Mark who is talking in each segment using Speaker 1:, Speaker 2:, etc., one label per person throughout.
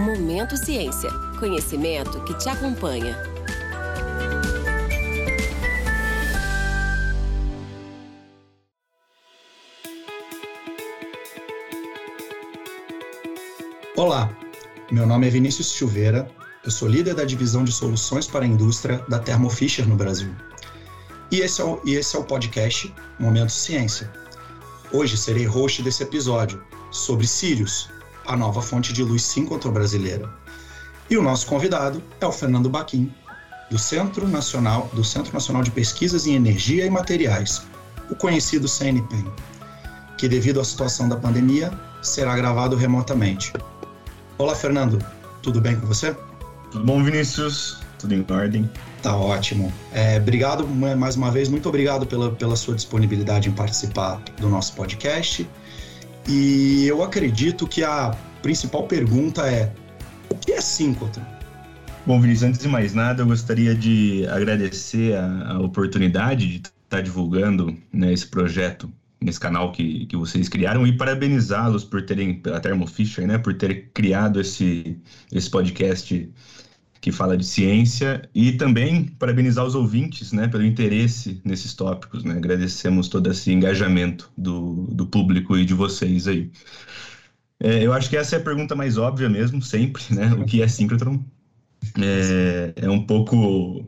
Speaker 1: Momento Ciência. Conhecimento que te acompanha.
Speaker 2: Olá, meu nome é Vinícius Silveira, eu sou líder da divisão de soluções para a indústria da Thermo Fisher no Brasil. E esse é o, e esse é o podcast Momento Ciência. Hoje serei host desse episódio sobre Sirius, a nova fonte de luz síncrotron brasileira. E o nosso convidado é o Fernando Baquim, do Centro Nacional, do Centro Nacional de Pesquisas em Energia e Materiais, o conhecido CNPEM, que devido à situação da pandemia será gravado remotamente. Olá, Fernando. Tudo bem com você?
Speaker 3: Tudo bom, Vinícius? Tudo em ordem?
Speaker 2: Tá ótimo. É, obrigado mais uma vez, muito obrigado pela, pela sua disponibilidade em participar do nosso podcast. E eu acredito que a principal pergunta é: o que é síncrotron?
Speaker 3: Bom, Vinícius, antes de mais nada, eu gostaria de agradecer a, a oportunidade de estar tá divulgando né, esse projeto nesse canal que, que vocês criaram e parabenizá-los por terem, a Thermo Fisher, né, por ter criado esse, esse podcast que fala de ciência e também parabenizar os ouvintes, né, pelo interesse nesses tópicos, né, agradecemos todo esse engajamento do, do público e de vocês aí. É, eu acho que essa é a pergunta mais óbvia mesmo, sempre, né, o que é síncrotron? É, é um pouco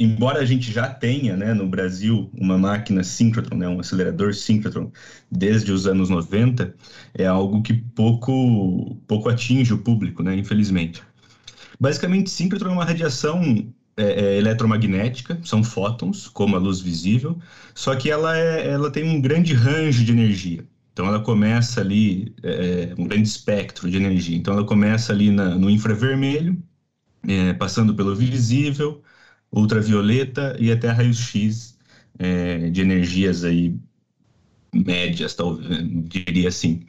Speaker 3: embora a gente já tenha né, no Brasil uma máquina síncrotron, né, um acelerador síncrotron, desde os anos 90, é algo que pouco, pouco atinge o público, né, infelizmente. Basicamente, síncrotron é uma radiação é, é, eletromagnética, são fótons, como a luz visível, só que ela, é, ela tem um grande range de energia. Então, ela começa ali, é, um grande espectro de energia. Então, ela começa ali na, no infravermelho, é, passando pelo visível, ultravioleta e até raios-x é, de energias aí médias, talvez, diria assim.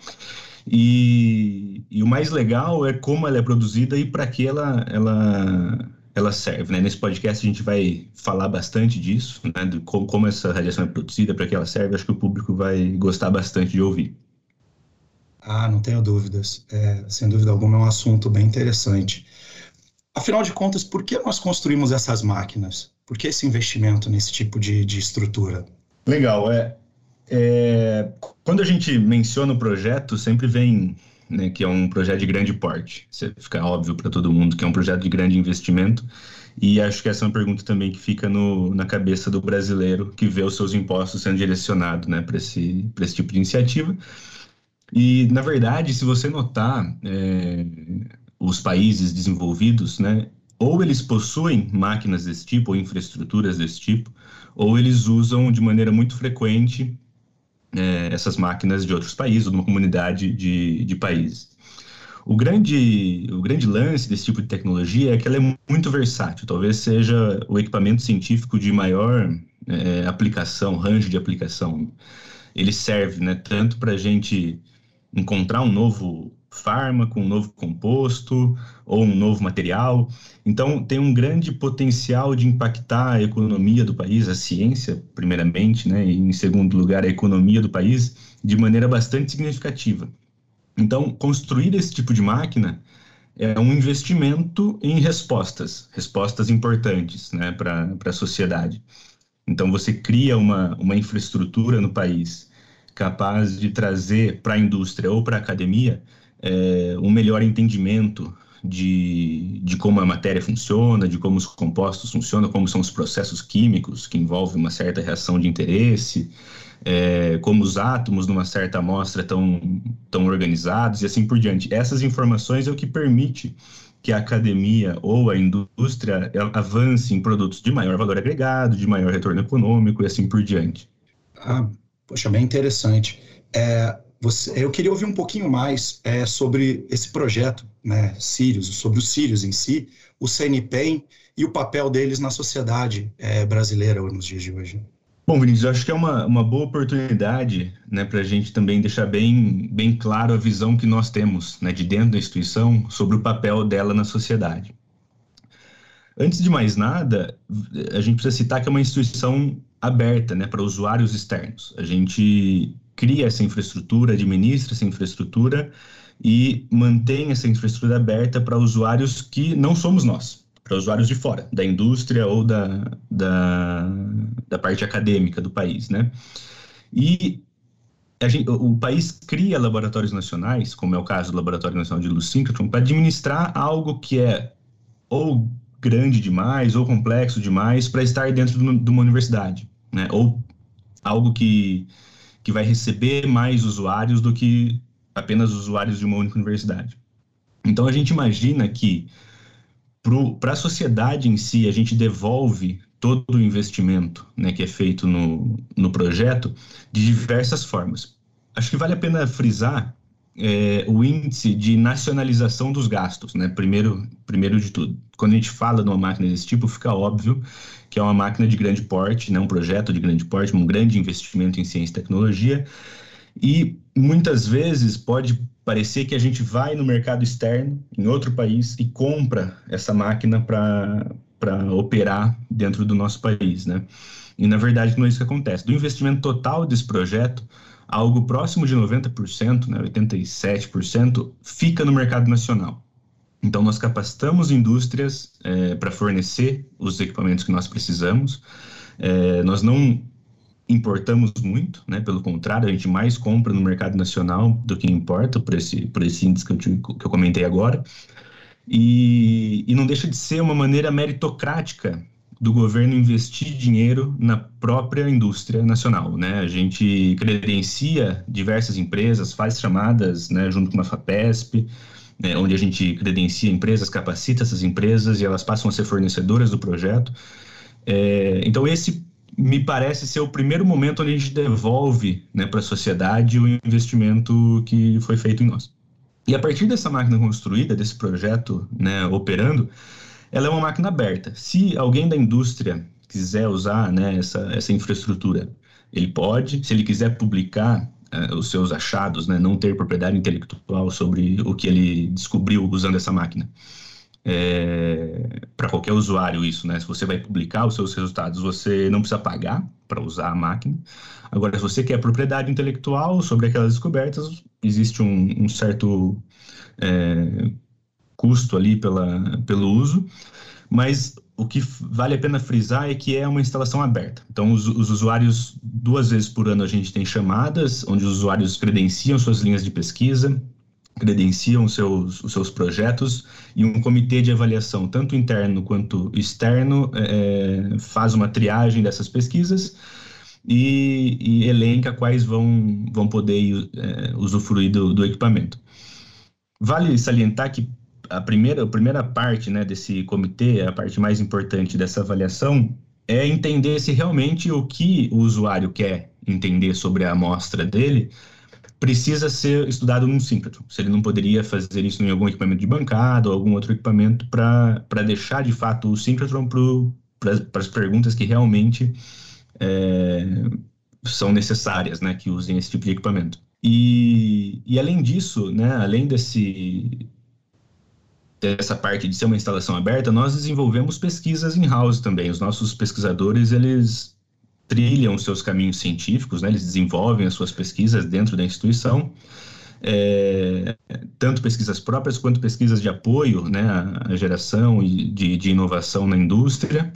Speaker 3: E, e, o mais legal é como ela é produzida e para que ela, ela, ela serve. Né? Nesse podcast a gente vai falar bastante disso, né? de como, como essa radiação é produzida, para que ela serve. Acho que o público vai gostar bastante de ouvir.
Speaker 2: Ah, não tenho dúvidas. É, sem dúvida alguma é um assunto bem interessante. Afinal de contas, por que nós construímos essas máquinas? Por que esse investimento nesse tipo de, de estrutura?
Speaker 3: Legal, é, é, Quando a gente menciona o projeto, sempre vem né, que é um projeto de grande porte. Isso fica óbvio para todo mundo que é um projeto de grande investimento. E acho que essa é uma pergunta também que fica no, na cabeça do brasileiro que vê os seus impostos sendo direcionados né, para esse, esse tipo de iniciativa. E, na verdade, se você notar, é, os países desenvolvidos, né, ou eles possuem máquinas desse tipo, ou infraestruturas desse tipo, ou eles usam de maneira muito frequente é, essas máquinas de outros países, ou de uma comunidade de, de países. O grande, o grande lance desse tipo de tecnologia é que ela é muito versátil, talvez seja o equipamento científico de maior é, aplicação, range de aplicação. Ele serve né, tanto para a gente encontrar um novo fármaco, um novo composto ou um novo material. Então, tem um grande potencial de impactar a economia do país, a ciência, primeiramente, né, e em segundo lugar, a economia do país, de maneira bastante significativa. Então, construir esse tipo de máquina é um investimento em respostas, respostas importantes né, para a sociedade. Então, você cria uma, uma infraestrutura no país capaz de trazer para a indústria ou para a academia é, um melhor entendimento de, de como a matéria funciona, de como os compostos funcionam, como são os processos químicos que envolvem uma certa reação de interesse, é, como os átomos numa certa amostra estão tão organizados e assim por diante. Essas informações é o que permite que a academia ou a indústria avance em produtos de maior valor agregado, de maior retorno econômico e assim por diante.
Speaker 2: Ah, poxa, bem interessante. É, você, eu queria ouvir um pouquinho mais é, sobre esse projeto, né, Sirius, sobre os Sirius em si, o CNPEM e o papel deles na sociedade é, brasileira nos dias de hoje.
Speaker 3: Bom, Vinícius, acho que é uma, uma boa oportunidade né, para a gente também deixar bem, bem claro a visão que nós temos né, de dentro da instituição sobre o papel dela na sociedade. Antes de mais nada, a gente precisa citar que é uma instituição aberta né, para usuários externos. A gente cria essa infraestrutura, administra essa infraestrutura e mantém essa infraestrutura aberta para usuários que não somos nós, para usuários de fora, da indústria ou da, da, da parte acadêmica do país, né? E gente, o país cria laboratórios nacionais, como é o caso do Laboratório Nacional de Luz Synchrotron, para administrar algo que é ou grande demais ou complexo demais para estar dentro de uma universidade, né? Ou algo que, que vai receber mais usuários do que apenas usuários de uma única universidade. Então a gente imagina que para a sociedade em si a gente devolve todo o investimento né, que é feito no, no projeto de diversas formas. Acho que vale a pena frisar é, o índice de nacionalização dos gastos, né? Primeiro, primeiro de tudo. Quando a gente fala de uma máquina desse tipo, fica óbvio que é uma máquina de grande porte, né? um projeto de grande porte, um grande investimento em ciência e tecnologia. E muitas vezes pode parecer que a gente vai no mercado externo, em outro país, e compra essa máquina para operar dentro do nosso país, né? E na verdade não é isso que acontece. Do investimento total desse projeto, algo próximo de 90%, né, 87%, fica no mercado nacional. Então, nós capacitamos indústrias é, para fornecer os equipamentos que nós precisamos. É, nós não importamos muito, né? Pelo contrário, a gente mais compra no mercado nacional do que importa por esse, por esse índice que eu, te, que eu comentei agora. E, e não deixa de ser uma maneira meritocrática do governo investir dinheiro na própria indústria nacional, né? A gente credencia diversas empresas, faz chamadas, né, junto com a FAPESP, né, onde a gente credencia empresas, capacita essas empresas e elas passam a ser fornecedoras do projeto. É, então esse me parece ser o primeiro momento onde a gente devolve né, para a sociedade o investimento que foi feito em nós. E a partir dessa máquina construída, desse projeto né, operando, ela é uma máquina aberta. Se alguém da indústria quiser usar né, essa, essa infraestrutura, ele pode. Se ele quiser publicar uh, os seus achados, né, não ter propriedade intelectual sobre o que ele descobriu usando essa máquina. É, para qualquer usuário isso, né? Se você vai publicar os seus resultados, você não precisa pagar para usar a máquina. Agora, se você quer propriedade intelectual sobre aquelas descobertas, existe um, um certo é, custo ali pela, pelo uso, mas o que vale a pena frisar é que é uma instalação aberta. Então, os, os, usuários, duas vezes por ano, a gente tem chamadas, onde os usuários credenciam suas linhas de pesquisa, credenciam seus, os seus projetos, e um comitê de avaliação, tanto interno quanto externo, é, faz uma triagem dessas pesquisas e, e elenca quais vão, vão poder é, usufruir do, do equipamento. Vale salientar que a primeira, a primeira parte né, desse comitê, a parte mais importante dessa avaliação, é entender se realmente o que o usuário quer entender sobre a amostra dele precisa ser estudado num síncrotron. Se ele não poderia fazer isso em algum equipamento de bancada ou algum outro equipamento para deixar de fato o síncrotron para as perguntas que realmente é, são necessárias, né, que usem esse tipo de equipamento. E, e além disso, né, além desse dessa parte de ser uma instalação aberta, nós desenvolvemos pesquisas in-house também. Os nossos pesquisadores, eles trilham os seus caminhos científicos, né? eles desenvolvem as suas pesquisas dentro da instituição, é, tanto pesquisas próprias quanto pesquisas de apoio né, à geração e de, de inovação na indústria.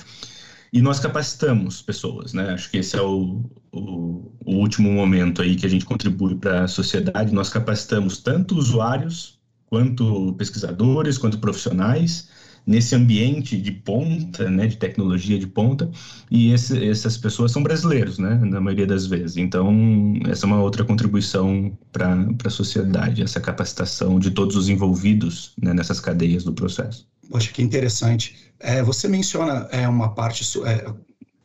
Speaker 3: E nós capacitamos pessoas, né? Acho que esse é o, o, o último momento aí que a gente contribui para a sociedade. Nós capacitamos tanto usuários quanto pesquisadores, quanto profissionais, nesse ambiente de ponta, né, de tecnologia de ponta, e esse, essas pessoas são brasileiros, né, na maioria das vezes. Então, essa é uma outra contribuição para a sociedade, essa capacitação de todos os envolvidos né, nessas cadeias do processo.
Speaker 2: Poxa, que interessante. É, você menciona é, uma parte, é,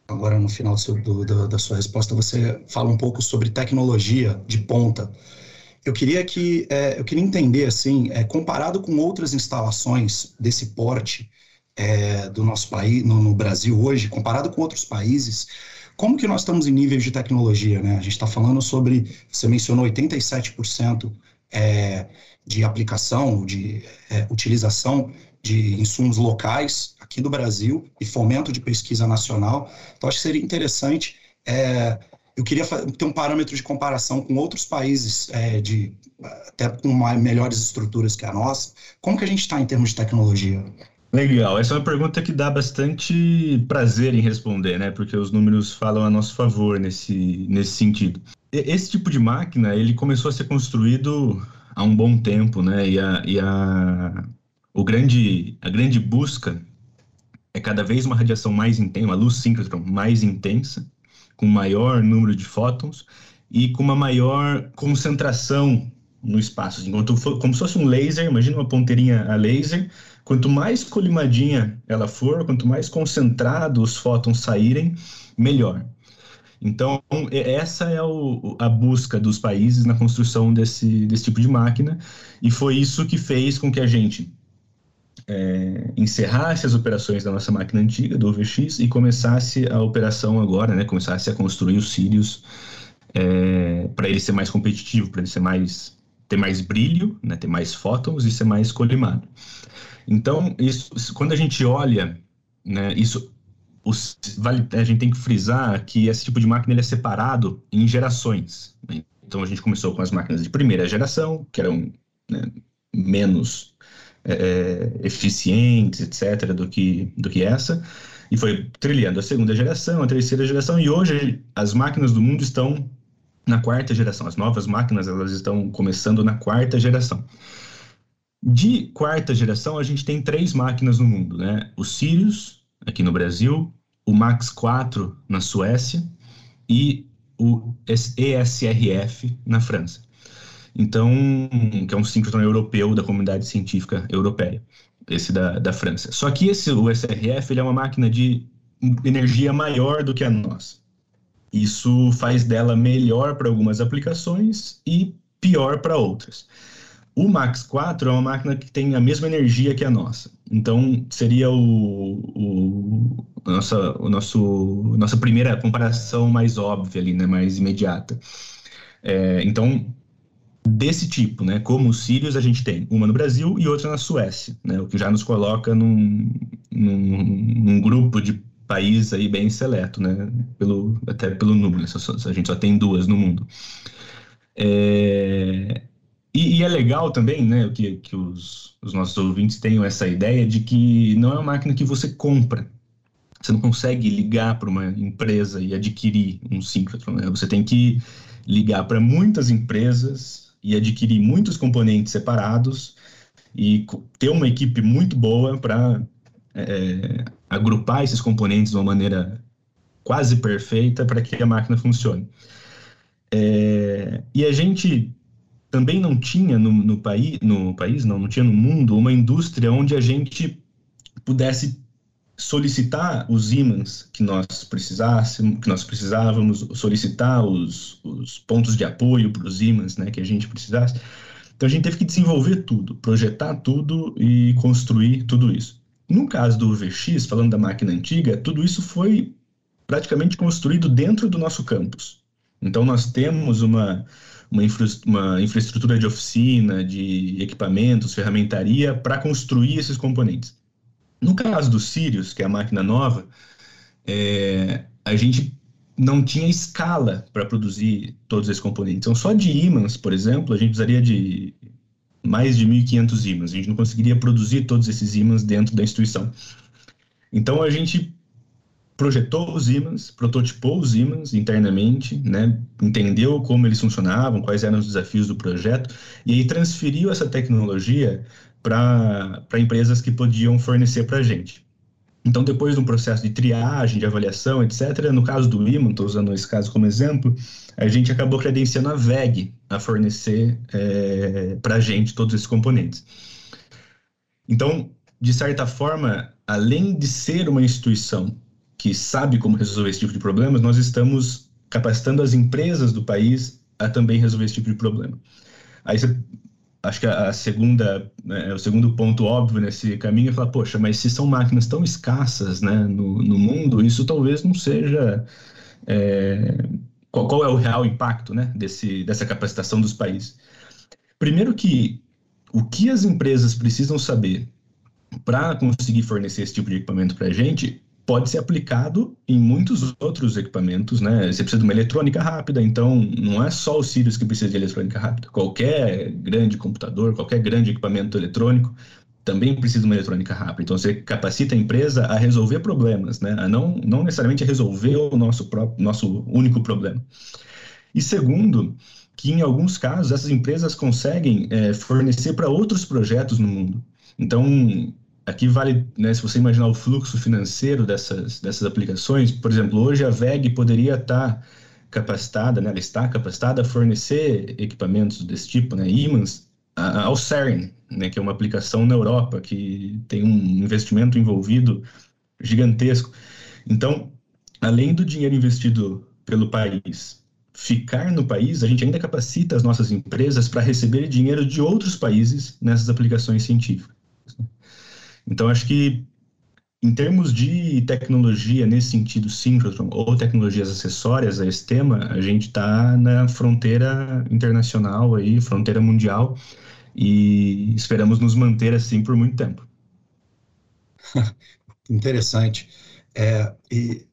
Speaker 2: agora no final do seu, do, do, da sua resposta, você fala um pouco sobre tecnologia de ponta. Eu queria que é, eu queria entender assim, é, comparado com outras instalações desse porte é, do nosso país, no, no, Brasil hoje, comparado com outros países, como que nós estamos em níveis de tecnologia, né? A gente está falando sobre, você mencionou 87% é, de aplicação, de é, utilização de insumos locais aqui do Brasil e fomento de pesquisa nacional. Então acho que seria interessante é, eu queria ter um parâmetro de comparação com outros países é, de até com melhores estruturas que a nossa. Como que a gente está em termos de tecnologia?
Speaker 3: Legal, essa é uma pergunta que dá bastante prazer em responder, né? Porque os números falam a nosso favor nesse, nesse sentido. Esse tipo de máquina, ele começou a ser construído há um bom tempo, né? E a, e a, o grande, a grande busca é cada vez uma radiação mais intensa, uma luz síncrotron mais intensa, com maior número de fótons e com uma maior concentração no espaço. Enquanto, como se fosse um laser, imagina uma ponteirinha a laser, Quanto mais colimadinha ela for, quanto mais concentrado os fótons saírem, melhor. Então, essa é o, a busca dos países na construção desse, desse tipo de máquina, e foi isso que fez com que a gente é, encerrasse as operações da nossa máquina antiga, do OVX, e começasse a operação agora, né, começasse a construir os Sirius é, para ele ser mais competitivo, para ele ser mais, ter mais brilho, né, ter mais fótons e ser mais colimado. Então, isso, quando a gente olha, né, isso, os, vale, a gente tem que frisar que esse tipo de máquina ele é separado em gerações. Né? Então, a gente começou com as máquinas de primeira geração, que eram né, menos é, é eficientes, etc., do que, do que essa, e foi trilhando a segunda geração, a terceira geração, e hoje as máquinas do mundo estão na quarta geração. As novas máquinas elas estão começando na quarta geração. De quarta geração, a gente tem três máquinas no mundo, né? O Sirius, aqui no Brasil, o Max 4 na Suécia e o ESRF na França. Então, que é um síncrotron europeu da comunidade científica europeia, esse da, da França. Só que esse, o SRF, ele é uma máquina de energia maior do que a nossa. Isso faz dela melhor para algumas aplicações e pior para outras. O Max 4 é uma máquina que tem a mesma energia que a nossa. Então, seria o, o, nossa, o nosso, nossa primeira comparação mais óbvia ali, né, mais imediata. É, então, desse tipo, né, como os Sirius, a gente tem uma no Brasil e outra na Suécia, né, o que já nos coloca num, num, num grupo de país aí bem seleto, né, pelo, até pelo número, a gente só tem duas no mundo. É, e, e, é legal também, né, que, que os, os, nossos ouvintes tenham essa ideia de que não é uma máquina que você compra. Você não consegue ligar para uma empresa e adquirir um síncrotron. Né? Você tem que ligar para muitas empresas e adquirir muitos componentes separados e ter uma equipe muito boa para é, agrupar esses componentes de uma maneira quase perfeita para que a máquina funcione. É, e a gente também não tinha no, no, país, no país, não, não tinha no mundo uma indústria onde a gente pudesse solicitar os ímãs que nós precisássemos, que nós precisávamos, solicitar os, os pontos de apoio para os ímãs, né, que a gente precisasse. Então a gente teve que desenvolver tudo, projetar tudo e construir tudo isso. No caso do VX, falando da máquina antiga, tudo isso foi praticamente construído dentro do nosso campus. Então nós temos uma uma, infra, uma infraestrutura de oficina, de equipamentos, ferramentaria para construir esses componentes. No caso do Sirius, que é a máquina nova, é, a gente não tinha escala para produzir todos esses componentes. Então, só de ímãs, por exemplo, a gente precisaria de mais de 1.500 ímãs. A gente não conseguiria produzir todos esses ímãs dentro da instituição. Então, a gente projetou os ímãs, prototipou os ímãs internamente, né, entendeu como eles funcionavam, quais eram os desafios do projeto, e aí transferiu essa tecnologia para empresas que podiam fornecer para a gente. Então, depois de um processo de triagem, de avaliação, etc., no caso do ímã, estou usando esse caso como exemplo, a gente acabou credenciando a VEG a fornecer é, para a gente todos esses componentes. Então, de certa forma, além de ser uma instituição que sabe como resolver esse tipo de problemas, nós estamos capacitando as empresas do país a também resolver esse tipo de problema. Aí você, acho que a, segunda, né, o segundo ponto óbvio nesse caminho é falar, poxa, mas se são máquinas tão escassas né, no, no mundo, isso talvez não seja... É, qual, qual, é o real impacto né, desse, dessa capacitação dos países? Primeiro que o que as empresas precisam saber para conseguir fornecer esse tipo de equipamento para a gente pode ser aplicado em muitos outros equipamentos, né? Você precisa de uma eletrônica rápida, então não é só o Sirius que precisa de eletrônica rápida. Qualquer grande computador, qualquer grande equipamento eletrônico também precisa de uma eletrônica rápida. Então você capacita a empresa a resolver problemas, né? A não, não necessariamente a resolver o nosso próprio, nosso único problema. E segundo, que em alguns casos essas empresas conseguem é, fornecer para outros projetos no mundo. Então, aqui vale, né, se você imaginar o fluxo financeiro dessas, dessas aplicações, por exemplo, hoje a VEG poderia estar capacitada, né, ela está capacitada a fornecer equipamentos desse tipo, né, ímãs, ao CERN, né, que é uma aplicação na Europa que tem um investimento envolvido gigantesco. Então, além do dinheiro investido pelo país ficar no país, a gente ainda capacita as nossas empresas para receber dinheiro de outros países nessas aplicações científicas. Então, acho que em termos de tecnologia, nesse sentido síncrotron, ou tecnologias acessórias a esse tema, a gente está na fronteira internacional, aí, fronteira mundial, e esperamos nos manter assim por muito tempo.
Speaker 2: Interessante. É, e,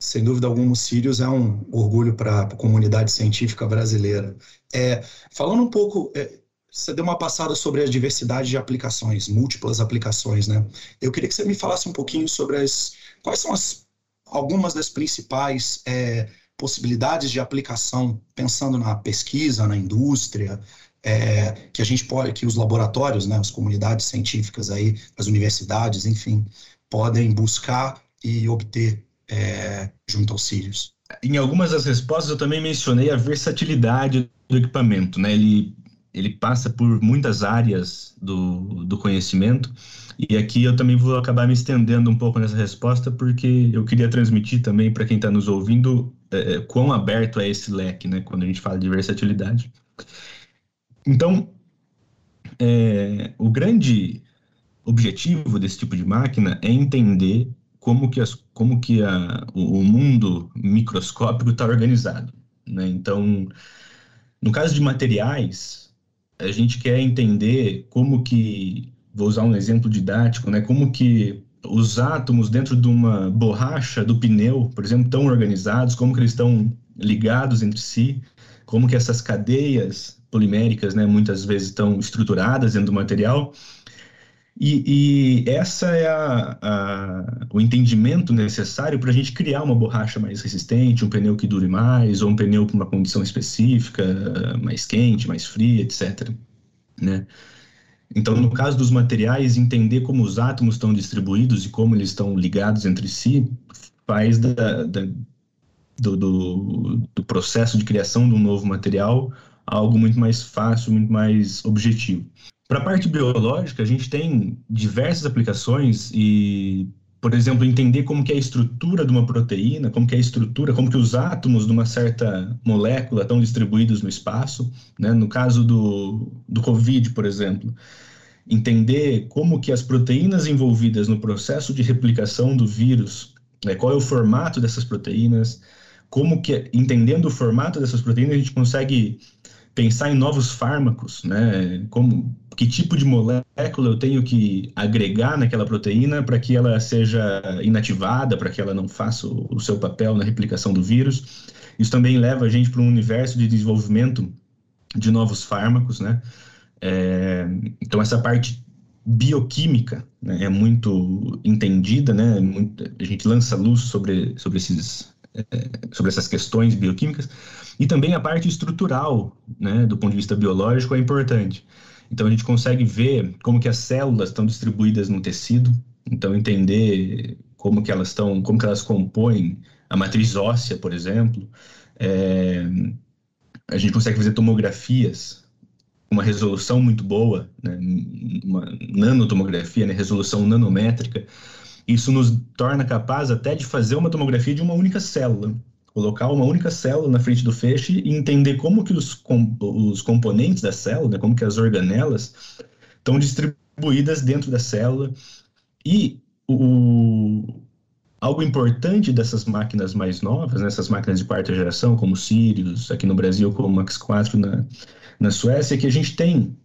Speaker 2: sem dúvida alguma, o Sirius é um orgulho para a comunidade científica brasileira. É, falando um pouco, é, você deu uma passada sobre a diversidade de aplicações, múltiplas aplicações, né? Eu queria que você me falasse um pouquinho sobre as quais são as algumas das principais é, possibilidades de aplicação, pensando na pesquisa, na indústria, é, que a gente pode, que os laboratórios, né, as comunidades científicas aí, as universidades, enfim, podem buscar e obter é, junto aos Sirius.
Speaker 3: Em algumas das respostas eu também mencionei a versatilidade do equipamento, né? Ele ele passa por muitas áreas do, do conhecimento. E aqui eu também vou acabar me estendendo um pouco nessa resposta, porque eu queria transmitir também para quem está nos ouvindo é, é, quão aberto é esse leque, né, quando a gente fala de versatilidade. Então, é, o grande objetivo desse tipo de máquina é entender como que, as, como que a, o mundo microscópico está organizado. Né? Então, no caso de materiais, a gente quer entender como que, vou usar um exemplo didático, né, como que os átomos dentro de uma borracha do pneu, por exemplo, estão organizados, como que eles estão ligados entre si, como que essas cadeias poliméricas, né, muitas vezes estão estruturadas dentro do material. E, e essa é a, a, o entendimento necessário para a gente criar uma borracha mais resistente, um pneu que dure mais, ou um pneu para uma condição específica, mais quente, mais fria, etc. Né? Então, no caso dos materiais, entender como os átomos estão distribuídos e como eles estão ligados entre si faz da, da, do, do, do processo de criação de um novo material algo muito mais fácil, muito mais objetivo. Para a parte biológica, a gente tem diversas aplicações e, por exemplo, entender como que é a estrutura de uma proteína, como que é a estrutura, como que os átomos de uma certa molécula estão distribuídos no espaço, né? No caso do, do COVID, por exemplo, entender como que as proteínas envolvidas no processo de replicação do vírus, né? qual é o formato dessas proteínas, como que, entendendo o formato dessas proteínas, a gente consegue pensar em novos fármacos, né? Como que tipo de molécula eu tenho que agregar naquela proteína para que ela seja inativada, para que ela não faça o seu papel na replicação do vírus. Isso também leva a gente para um universo de desenvolvimento de novos fármacos, né? É, então essa parte bioquímica né, é muito entendida, né? Muito, a gente lança luz sobre sobre esses é, sobre essas questões bioquímicas e também a parte estrutural, né, do ponto de vista biológico, é importante. Então a gente consegue ver como que as células estão distribuídas no tecido, então entender como que elas estão, como que elas compõem a matriz óssea, por exemplo. É, a gente consegue fazer tomografias com uma resolução muito boa, né, uma nanotomografia, né, resolução nanométrica. Isso nos torna capaz até de fazer uma tomografia de uma única célula colocar uma única célula na frente do feixe e entender como que os, com, os componentes da célula, né, como que as organelas estão distribuídas dentro da célula e o, algo importante dessas máquinas mais novas, né, essas máquinas de quarta geração, como o Sirius, aqui no Brasil, como o Max 4 na, na Suécia, é que a gente tem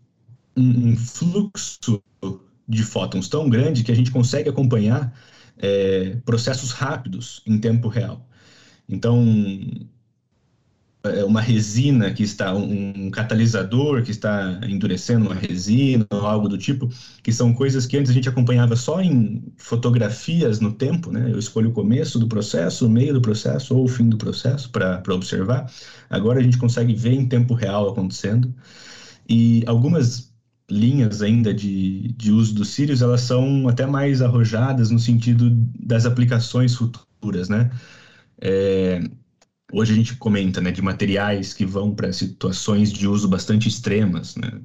Speaker 3: um, um fluxo de fótons tão grande que a gente consegue acompanhar é, processos rápidos em tempo real. Então, é, uma resina que está, um catalisador que está endurecendo uma resina ou algo do tipo, que são coisas que antes a gente acompanhava só em fotografias no tempo, né? Eu escolho o começo do processo, o meio do processo ou o fim do processo para observar. Agora a gente consegue ver em tempo real acontecendo. E algumas linhas ainda de, de uso dos Sirius, elas são até mais arrojadas no sentido das aplicações futuras, né? É, hoje a gente comenta né, de materiais que vão para situações de uso bastante extremas, né?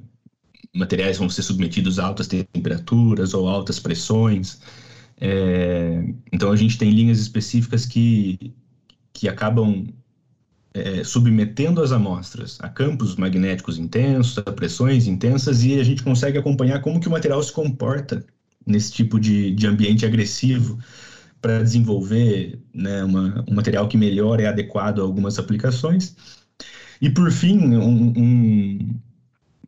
Speaker 3: Materiais vão ser submetidos a altas temperaturas ou altas pressões. É, então a gente tem linhas específicas que, que acabam é, submetendo as amostras a campos magnéticos intensos, a pressões intensas, e a gente consegue acompanhar como que o material se comporta nesse tipo de, de ambiente agressivo para desenvolver né, uma, um material que melhor é adequado a algumas aplicações. E por fim, um, um,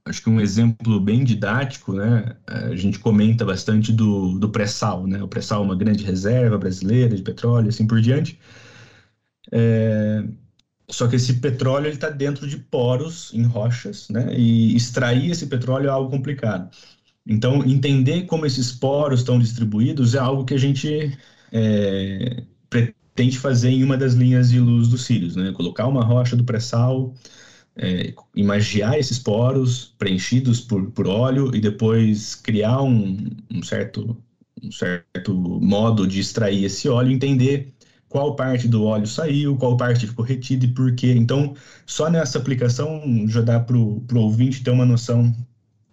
Speaker 3: acho que um exemplo bem didático, né? A gente comenta bastante do, do pré-sal, né? O pré-sal é uma grande reserva brasileira de petróleo, assim por diante. É, só que esse petróleo está dentro de poros em rochas, né? E extrair esse petróleo é algo complicado. Então, entender como esses poros estão distribuídos é algo que a gente é, pretende fazer em uma das linhas de luz dos cílios, né? Colocar uma rocha do pré-sal, é, imagiar esses poros preenchidos por, por óleo e depois criar um, um, certo, um certo modo de extrair esse óleo, entender qual parte do óleo saiu, qual parte ficou retida e por quê. Então, só nessa aplicação já dá para o ouvinte ter uma noção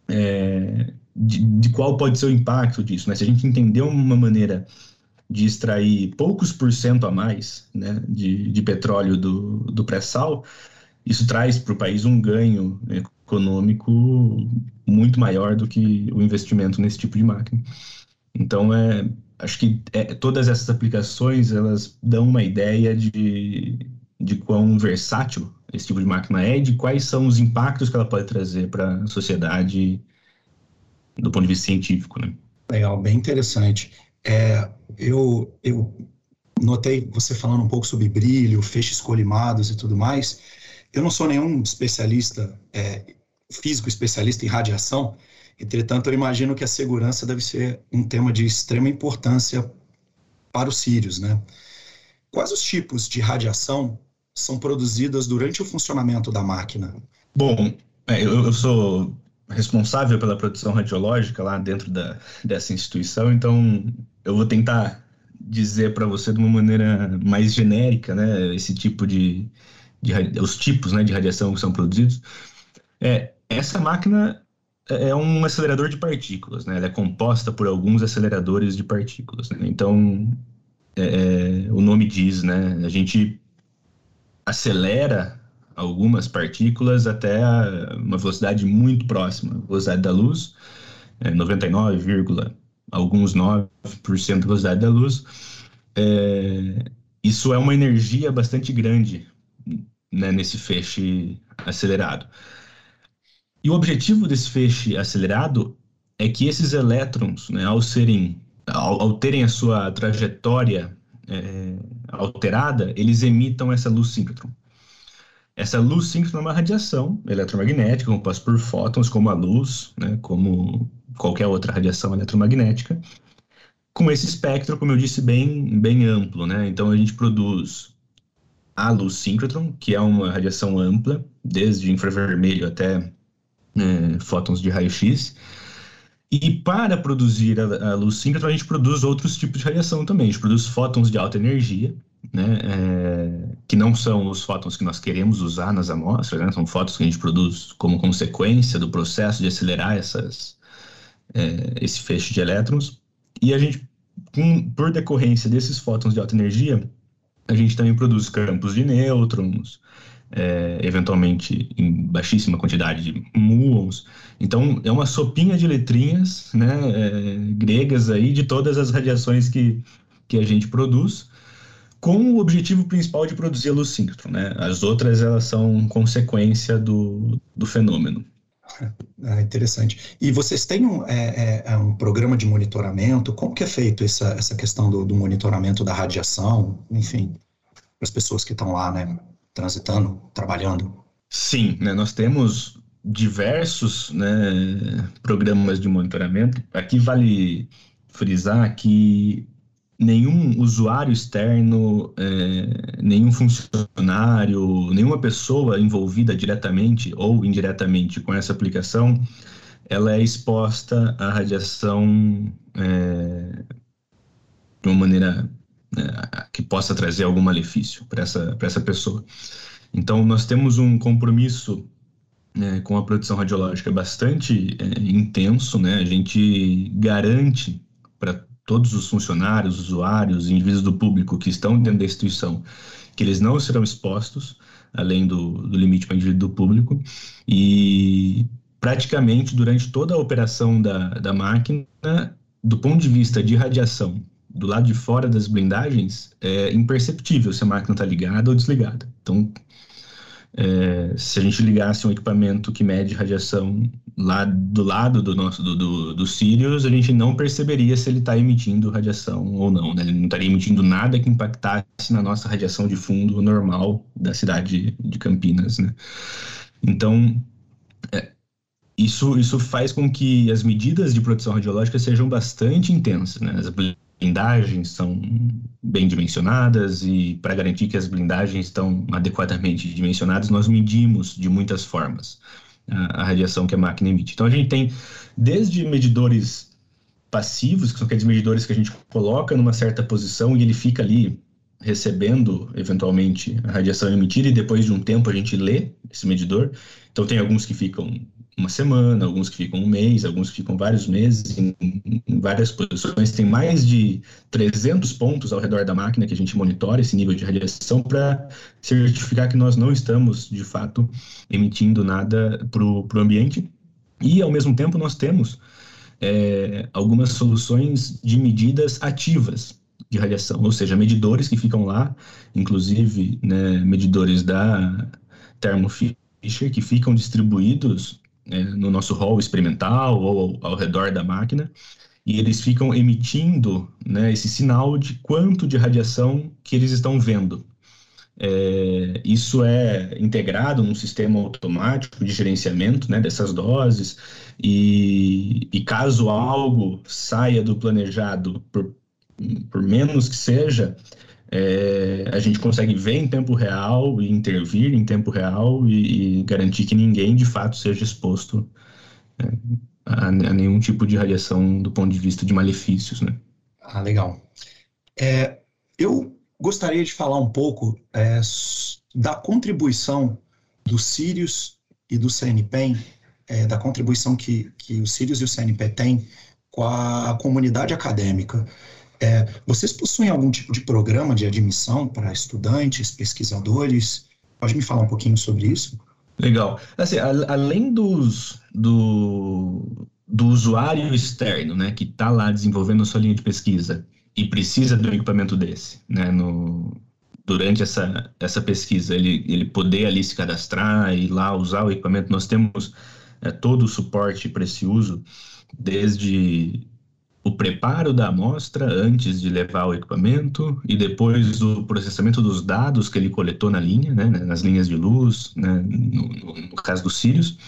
Speaker 3: é, de, de, qual pode ser o impacto disso. Né? Se a gente entender uma maneira de extrair poucos por cento a mais né, de, de petróleo do, do pré-sal, isso traz para o país um ganho econômico muito maior do que o investimento nesse tipo de máquina. Então, é, acho que é, todas essas aplicações elas dão uma ideia de, de quão versátil esse tipo de máquina é e de quais são os impactos que ela pode trazer para a sociedade do ponto de vista científico. Né?
Speaker 2: Legal, bem interessante. É, eu, eu notei você falando um pouco sobre brilho, feixes colimados e tudo mais. Eu não sou nenhum especialista, é, físico especialista em radiação, entretanto, eu imagino que a segurança deve ser um tema de extrema importância para os sírios, né? Quais os tipos de radiação são produzidas durante o funcionamento da máquina?
Speaker 3: Bom, é, eu, eu sou responsável pela produção radiológica lá dentro da, dessa instituição, então eu vou tentar dizer para você de uma maneira mais genérica, né, esse tipo de, de os tipos, né, de radiação que são produzidos. É, essa máquina é, é um acelerador de partículas, né? Ela é composta por alguns aceleradores de partículas. Né? Então, é, é o nome diz, né? A gente acelera algumas partículas até uma velocidade muito próxima, velocidade da luz, é 99, alguns 9% da velocidade da luz. É, isso é uma energia bastante grande né, nesse feixe acelerado. E o objetivo desse feixe acelerado é que esses elétrons, né, ao serem, ao, ao terem a sua trajetória é, alterada, eles emitam essa luz síncrotron. Essa luz síncrona é uma radiação eletromagnética, composta por fótons, como a luz, né, como qualquer outra radiação eletromagnética, com esse espectro, como eu disse, bem, bem amplo. Né? Então, a gente produz a luz síncrotron, que é uma radiação ampla, desde infravermelho até é, fótons de raio-x. E para produzir a, a luz síncrotron, a gente produz outros tipos de radiação também. A gente produz fótons de alta energia, né, é, que não são os fótons que nós queremos usar nas amostras, né, são fótons que a gente produz como consequência do processo de acelerar essas, é, esse feixe de elétrons. E a gente, com, por decorrência desses fótons de alta energia, a gente também produz campos de nêutrons, é, eventualmente em baixíssima quantidade de muons. Então, é uma sopinha de letrinhas né, é, gregas aí de todas as radiações que, que a gente produz com o objetivo principal de produzir a luz síncrotron, né? As outras, elas são consequência do, do fenômeno.
Speaker 2: Ah, interessante. E vocês têm um, é, é, é, um programa de monitoramento? Como que é feito essa, essa questão do, do monitoramento da radiação, enfim, para as pessoas que estão lá, né, transitando, trabalhando?
Speaker 3: Sim, né, nós temos diversos né, programas de monitoramento. Aqui vale frisar que nenhum usuário externo, é, nenhum funcionário, nenhuma pessoa envolvida diretamente ou indiretamente com essa aplicação, ela é exposta à radiação é, de uma maneira é, que possa trazer algum malefício para essa, essa pessoa. Então, nós temos um compromisso né, com a produção radiológica bastante é, intenso, né? A gente garante para todos os funcionários, usuários, indivíduos do público que estão dentro da instituição, que eles não serão expostos além do, do limite para indivíduo do público e praticamente durante toda a operação da, da máquina, do ponto de vista de radiação, do lado de fora das blindagens, é imperceptível se a máquina está ligada ou desligada. Então, é, se a gente ligasse um equipamento que mede radiação lá do lado do nosso do, do, do Sirius, a gente não perceberia se ele está emitindo radiação ou não. Né? Ele não estaria emitindo nada que impactasse na nossa radiação de fundo normal da cidade de Campinas. Né? Então, é, isso, isso faz com que as medidas de proteção radiológica sejam bastante intensas. Né? As blindagens são bem dimensionadas e para garantir que as blindagens estão adequadamente dimensionadas, nós medimos de muitas formas a, a radiação que a máquina emite. Então a gente tem desde medidores passivos, que são aqueles medidores que a gente coloca numa certa posição e ele fica ali recebendo eventualmente a radiação emitida e depois de um tempo a gente lê esse medidor. Então tem alguns que ficam uma semana, alguns que ficam um mês, alguns que ficam vários meses, em, em, várias posições. Tem mais de 300 pontos ao redor da máquina que a gente monitora esse nível de radiação para certificar que nós não estamos, de fato, emitindo nada para o ambiente. E, ao mesmo tempo, nós temos é, algumas soluções de medidas ativas de radiação, ou seja, medidores que ficam lá, inclusive né, medidores da Thermo Fisher, que ficam distribuídos né, no nosso hall experimental ou ao, ao, redor da máquina, e eles ficam emitindo né, esse sinal de quanto de radiação que eles estão vendo. É, isso é integrado num sistema automático de gerenciamento né, dessas doses, e, e, caso algo saia do planejado por, por menos que seja, é, a gente consegue ver em tempo real e intervir em tempo real e, e garantir que ninguém de fato seja exposto é, a, a, nenhum tipo de radiação do ponto de vista de malefícios, né?
Speaker 2: Ah, legal. É, eu gostaria de falar um pouco é, da contribuição do Sirius e do CNPEM, é, da contribuição que, que o Sirius e o CNP têm com a comunidade acadêmica. É, vocês possuem algum tipo de programa de admissão para estudantes, pesquisadores? Pode me falar um pouquinho sobre isso?
Speaker 3: Legal. Assim, a, além dos, do, do usuário externo, né, que está lá desenvolvendo sua linha de pesquisa e precisa de um equipamento desse, né, no, durante essa, essa pesquisa, ele, ele poder ali se cadastrar e lá usar o equipamento, nós temos é, todo o suporte para esse uso, desde o preparo da amostra antes de levar o equipamento e depois o processamento dos dados que ele coletou na linha, né, nas linhas de luz, né, no, no, caso dos cílios.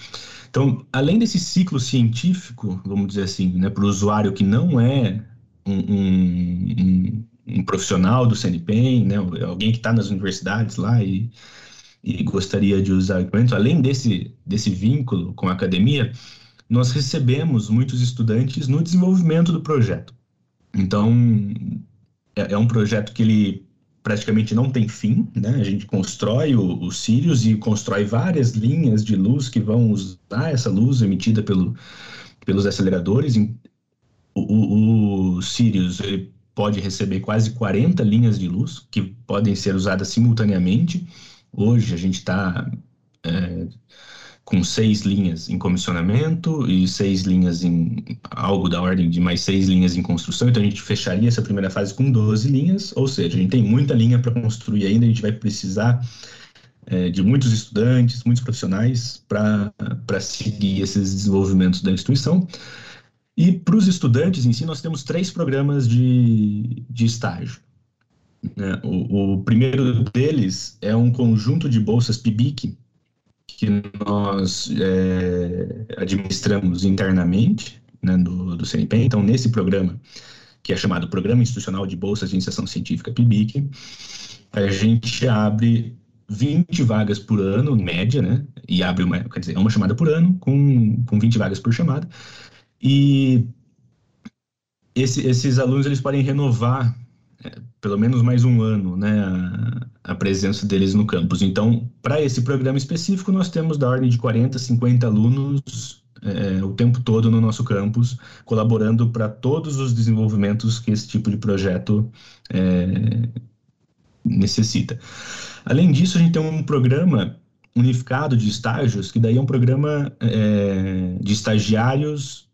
Speaker 3: Então, além desse ciclo científico, vamos dizer assim, né, para o usuário que não é um, um, um, um profissional do CNPEM, né, alguém que está nas universidades lá e, e gostaria de usar o equipamento, além desse, desse vínculo com a academia, nós recebemos muitos estudantes no desenvolvimento do projeto. Então, é, é um projeto que ele praticamente não tem fim, né? A gente constrói o, o Sirius e constrói várias linhas de luz que vão usar essa luz emitida pelo, pelos aceleradores. O, o, o Sirius ele pode receber quase 40 linhas de luz que podem ser usadas simultaneamente. Hoje a gente está é, com seis linhas em comissionamento e seis linhas em algo da ordem de mais seis linhas em construção. Então a gente fecharia essa primeira fase com 12 linhas, ou seja, a gente tem muita linha para construir ainda, a gente vai precisar é, de muitos estudantes, muitos profissionais para seguir esses desenvolvimentos da instituição. E para os estudantes em si, nós temos três programas de, de estágio. Né? O, o, primeiro deles é um conjunto de bolsas PIBIC que nós é, administramos internamente né, do, do CNP. Então, nesse programa, que é chamado Programa Institucional de Bolsas de Iniciação Científica PIBIC, a gente abre 20 vagas por ano, média, né? E abre uma, quer dizer, uma chamada por ano, com, com 20 vagas por chamada. E esse, esses alunos eles podem renovar pelo menos mais um ano, né, a, a presença deles no campus. Então, para esse programa específico, nós temos da ordem de 40, 50 alunos é, o tempo todo no nosso campus, colaborando para todos os desenvolvimentos que esse tipo de projeto é, necessita. Além disso, a gente tem um programa unificado de estágios, que daí é um programa é, de estagiários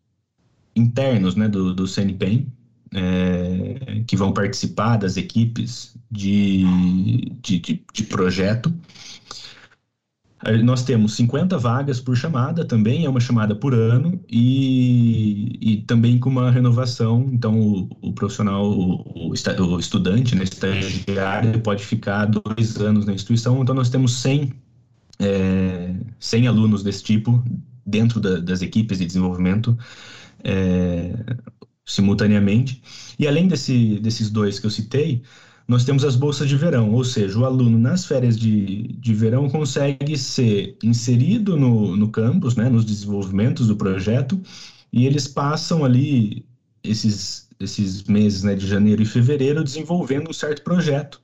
Speaker 3: internos né, do, do CNPEM, é, que vão participar das equipes de, de, de, de projeto. Nós temos 50 vagas por chamada, também é uma chamada por ano, e, e também com uma renovação. Então, o, o profissional, o, o, estudante, né, estagiário, pode ficar dois anos na instituição. Então, nós temos 100, é, 100 alunos desse tipo dentro da, das equipes de desenvolvimento é, simultaneamente. E além desse, desses dois que eu citei, nós temos as bolsas de verão, ou seja, o aluno nas férias de, de verão consegue ser inserido no, no campus, né, nos desenvolvimentos do projeto, e eles passam ali esses, esses meses né, de janeiro e fevereiro desenvolvendo um certo projeto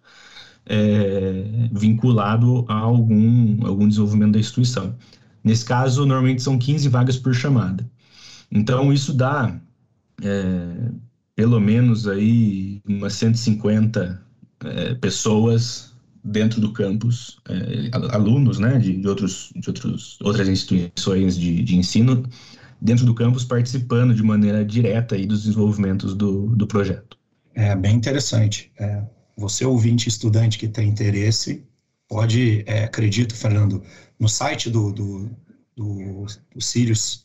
Speaker 3: é, vinculado a algum, algum desenvolvimento da instituição. Nesse caso, normalmente são 15 vagas por chamada. Então, isso dá é, pelo menos aí umas 150 é, pessoas dentro do campus, é, alunos né, de, de, outros, de outros, outras instituições de, de ensino dentro do campus participando de maneira direta aí dos desenvolvimentos do, do projeto.
Speaker 2: É bem interessante. É, você, ouvinte estudante que tem interesse, pode, é, acredito, Fernando, no site do, do, do, do Sirius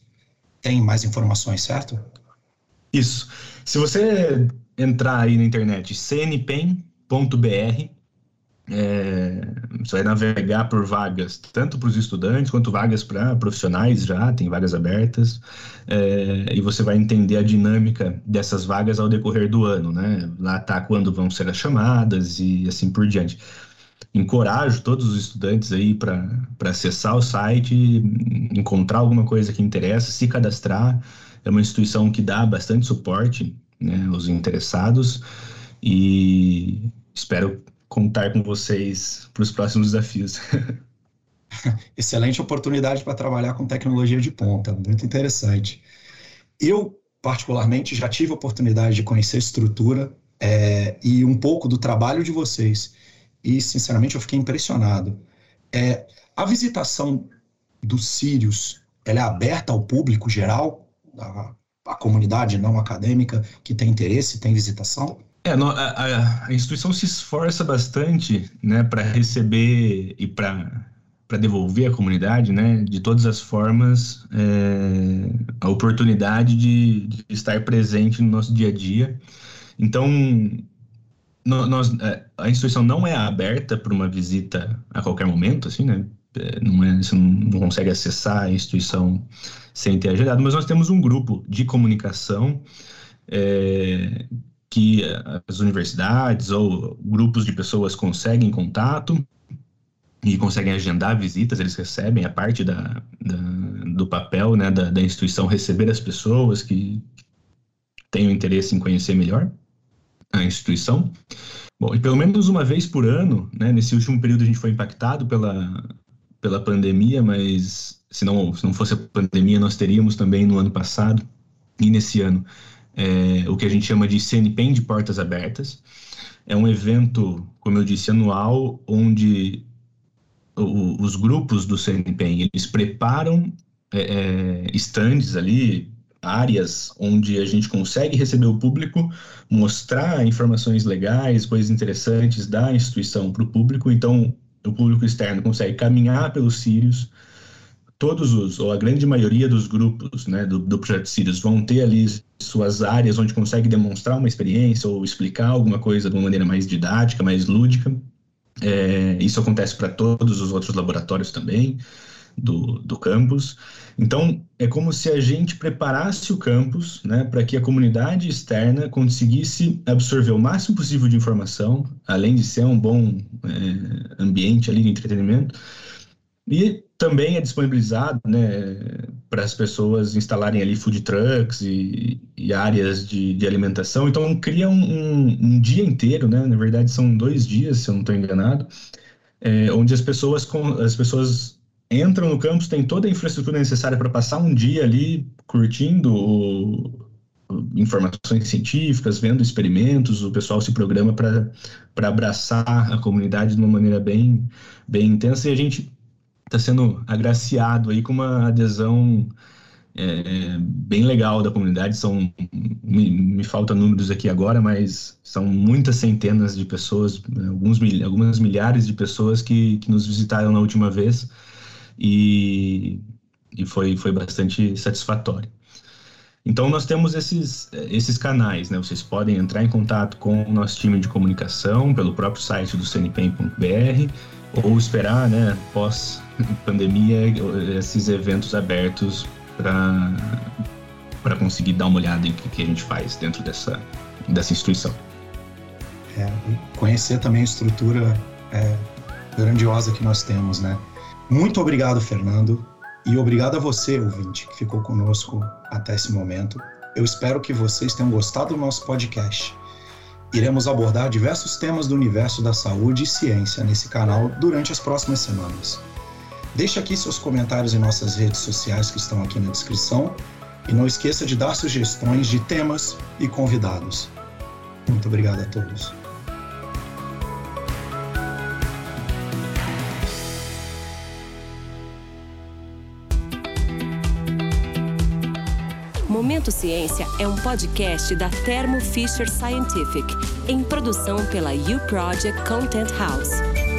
Speaker 2: tem mais informações, certo?
Speaker 3: Isso. Se você entrar aí na internet, cnpen br é, você vai navegar por vagas, tanto para os estudantes quanto vagas para profissionais já, tem vagas abertas, é, e você vai entender a dinâmica dessas vagas ao decorrer do ano, né? Lá tá quando vão ser as chamadas e assim por diante. Encorajo todos os estudantes aí para acessar o site, encontrar alguma coisa que interessa, se cadastrar. É uma instituição que dá bastante suporte né, aos interessados e Espero contar com vocês para os próximos desafios.
Speaker 2: Excelente oportunidade para trabalhar com tecnologia de ponta, muito interessante. Eu, particularmente, já tive a oportunidade de conhecer a estrutura é, e um pouco do trabalho de vocês, e, sinceramente, eu fiquei impressionado. É, a visitação dos Sírios, ela é aberta ao público geral, a, a comunidade não acadêmica que tem interesse, tem visitação?
Speaker 3: É, a, a, instituição se esforça bastante, né, para receber e para para devolver à comunidade, né, de todas as formas, é, a oportunidade de, de, estar presente no nosso dia a dia. Então, no, nós, é, a instituição não é aberta para uma visita a qualquer momento, assim, né? É, não é, você não consegue acessar a instituição sem ter agendado, mas nós temos um grupo de comunicação é, que as universidades ou grupos de pessoas conseguem contato e conseguem agendar visitas, eles recebem a parte da, da do papel né, da, da, instituição receber as pessoas que tenham interesse em conhecer melhor a instituição. Bom, e pelo menos uma vez por ano, né, nesse último período a gente foi impactado pela, pela pandemia, mas se não, se não fosse a pandemia, nós teríamos também no ano passado e nesse ano é, o que a gente chama de CNPEM de Portas Abertas. É um evento, como eu disse, anual, onde o, os grupos do CNPEM, eles preparam é, é, stands ali, áreas onde a gente consegue receber o público, mostrar informações legais, coisas interessantes da instituição para o público. Então, o público externo consegue caminhar pelos Sirius, todos os, ou a grande maioria dos grupos né, do, do projeto Sirius vão ter ali suas áreas onde consegue demonstrar uma experiência ou explicar alguma coisa de uma maneira mais didática, mais lúdica. É, isso acontece para todos os outros laboratórios também do, do campus. Então, é como se a gente preparasse o campus né, para que a comunidade externa conseguisse absorver o máximo possível de informação, além de ser um bom é, ambiente ali de entretenimento, e também é disponibilizado né, para as pessoas instalarem ali food trucks e, e áreas de, de, alimentação. Então, cria um, um, um, dia inteiro, né? na verdade são dois dias, se eu não estou enganado, é, onde as pessoas, as pessoas entram no campus, tem toda a infraestrutura necessária para passar um dia ali curtindo o, informações científicas, vendo experimentos, o pessoal se programa para abraçar a comunidade de uma maneira bem, bem intensa e a gente está sendo agraciado aí com uma adesão é, bem legal da comunidade. São, me, me falta números aqui agora, mas são muitas centenas de pessoas, alguns, algumas milhares de pessoas que, que nos visitaram na última vez e, e foi, foi bastante satisfatório. Então, nós temos esses, esses canais, né? Vocês podem entrar em contato com o nosso time de comunicação pelo próprio site do cnpem.br ou esperar, né, pós-pandemia, esses eventos abertos para conseguir dar uma olhada em o que a gente faz dentro dessa, dessa instituição.
Speaker 2: É, conhecer também a estrutura é, grandiosa que nós temos, né? Muito obrigado, Fernando, e obrigado a você, ouvinte, que ficou conosco até esse momento. Eu espero que vocês tenham gostado do nosso podcast. Iremos abordar diversos temas do universo da saúde e ciência nesse canal durante as próximas semanas. Deixe aqui seus comentários em nossas redes sociais que estão aqui na descrição e não esqueça de dar sugestões de temas e convidados. Muito obrigado a todos.
Speaker 1: Momento Ciência é um podcast da Thermo Fisher Scientific, em produção pela U Project Content House.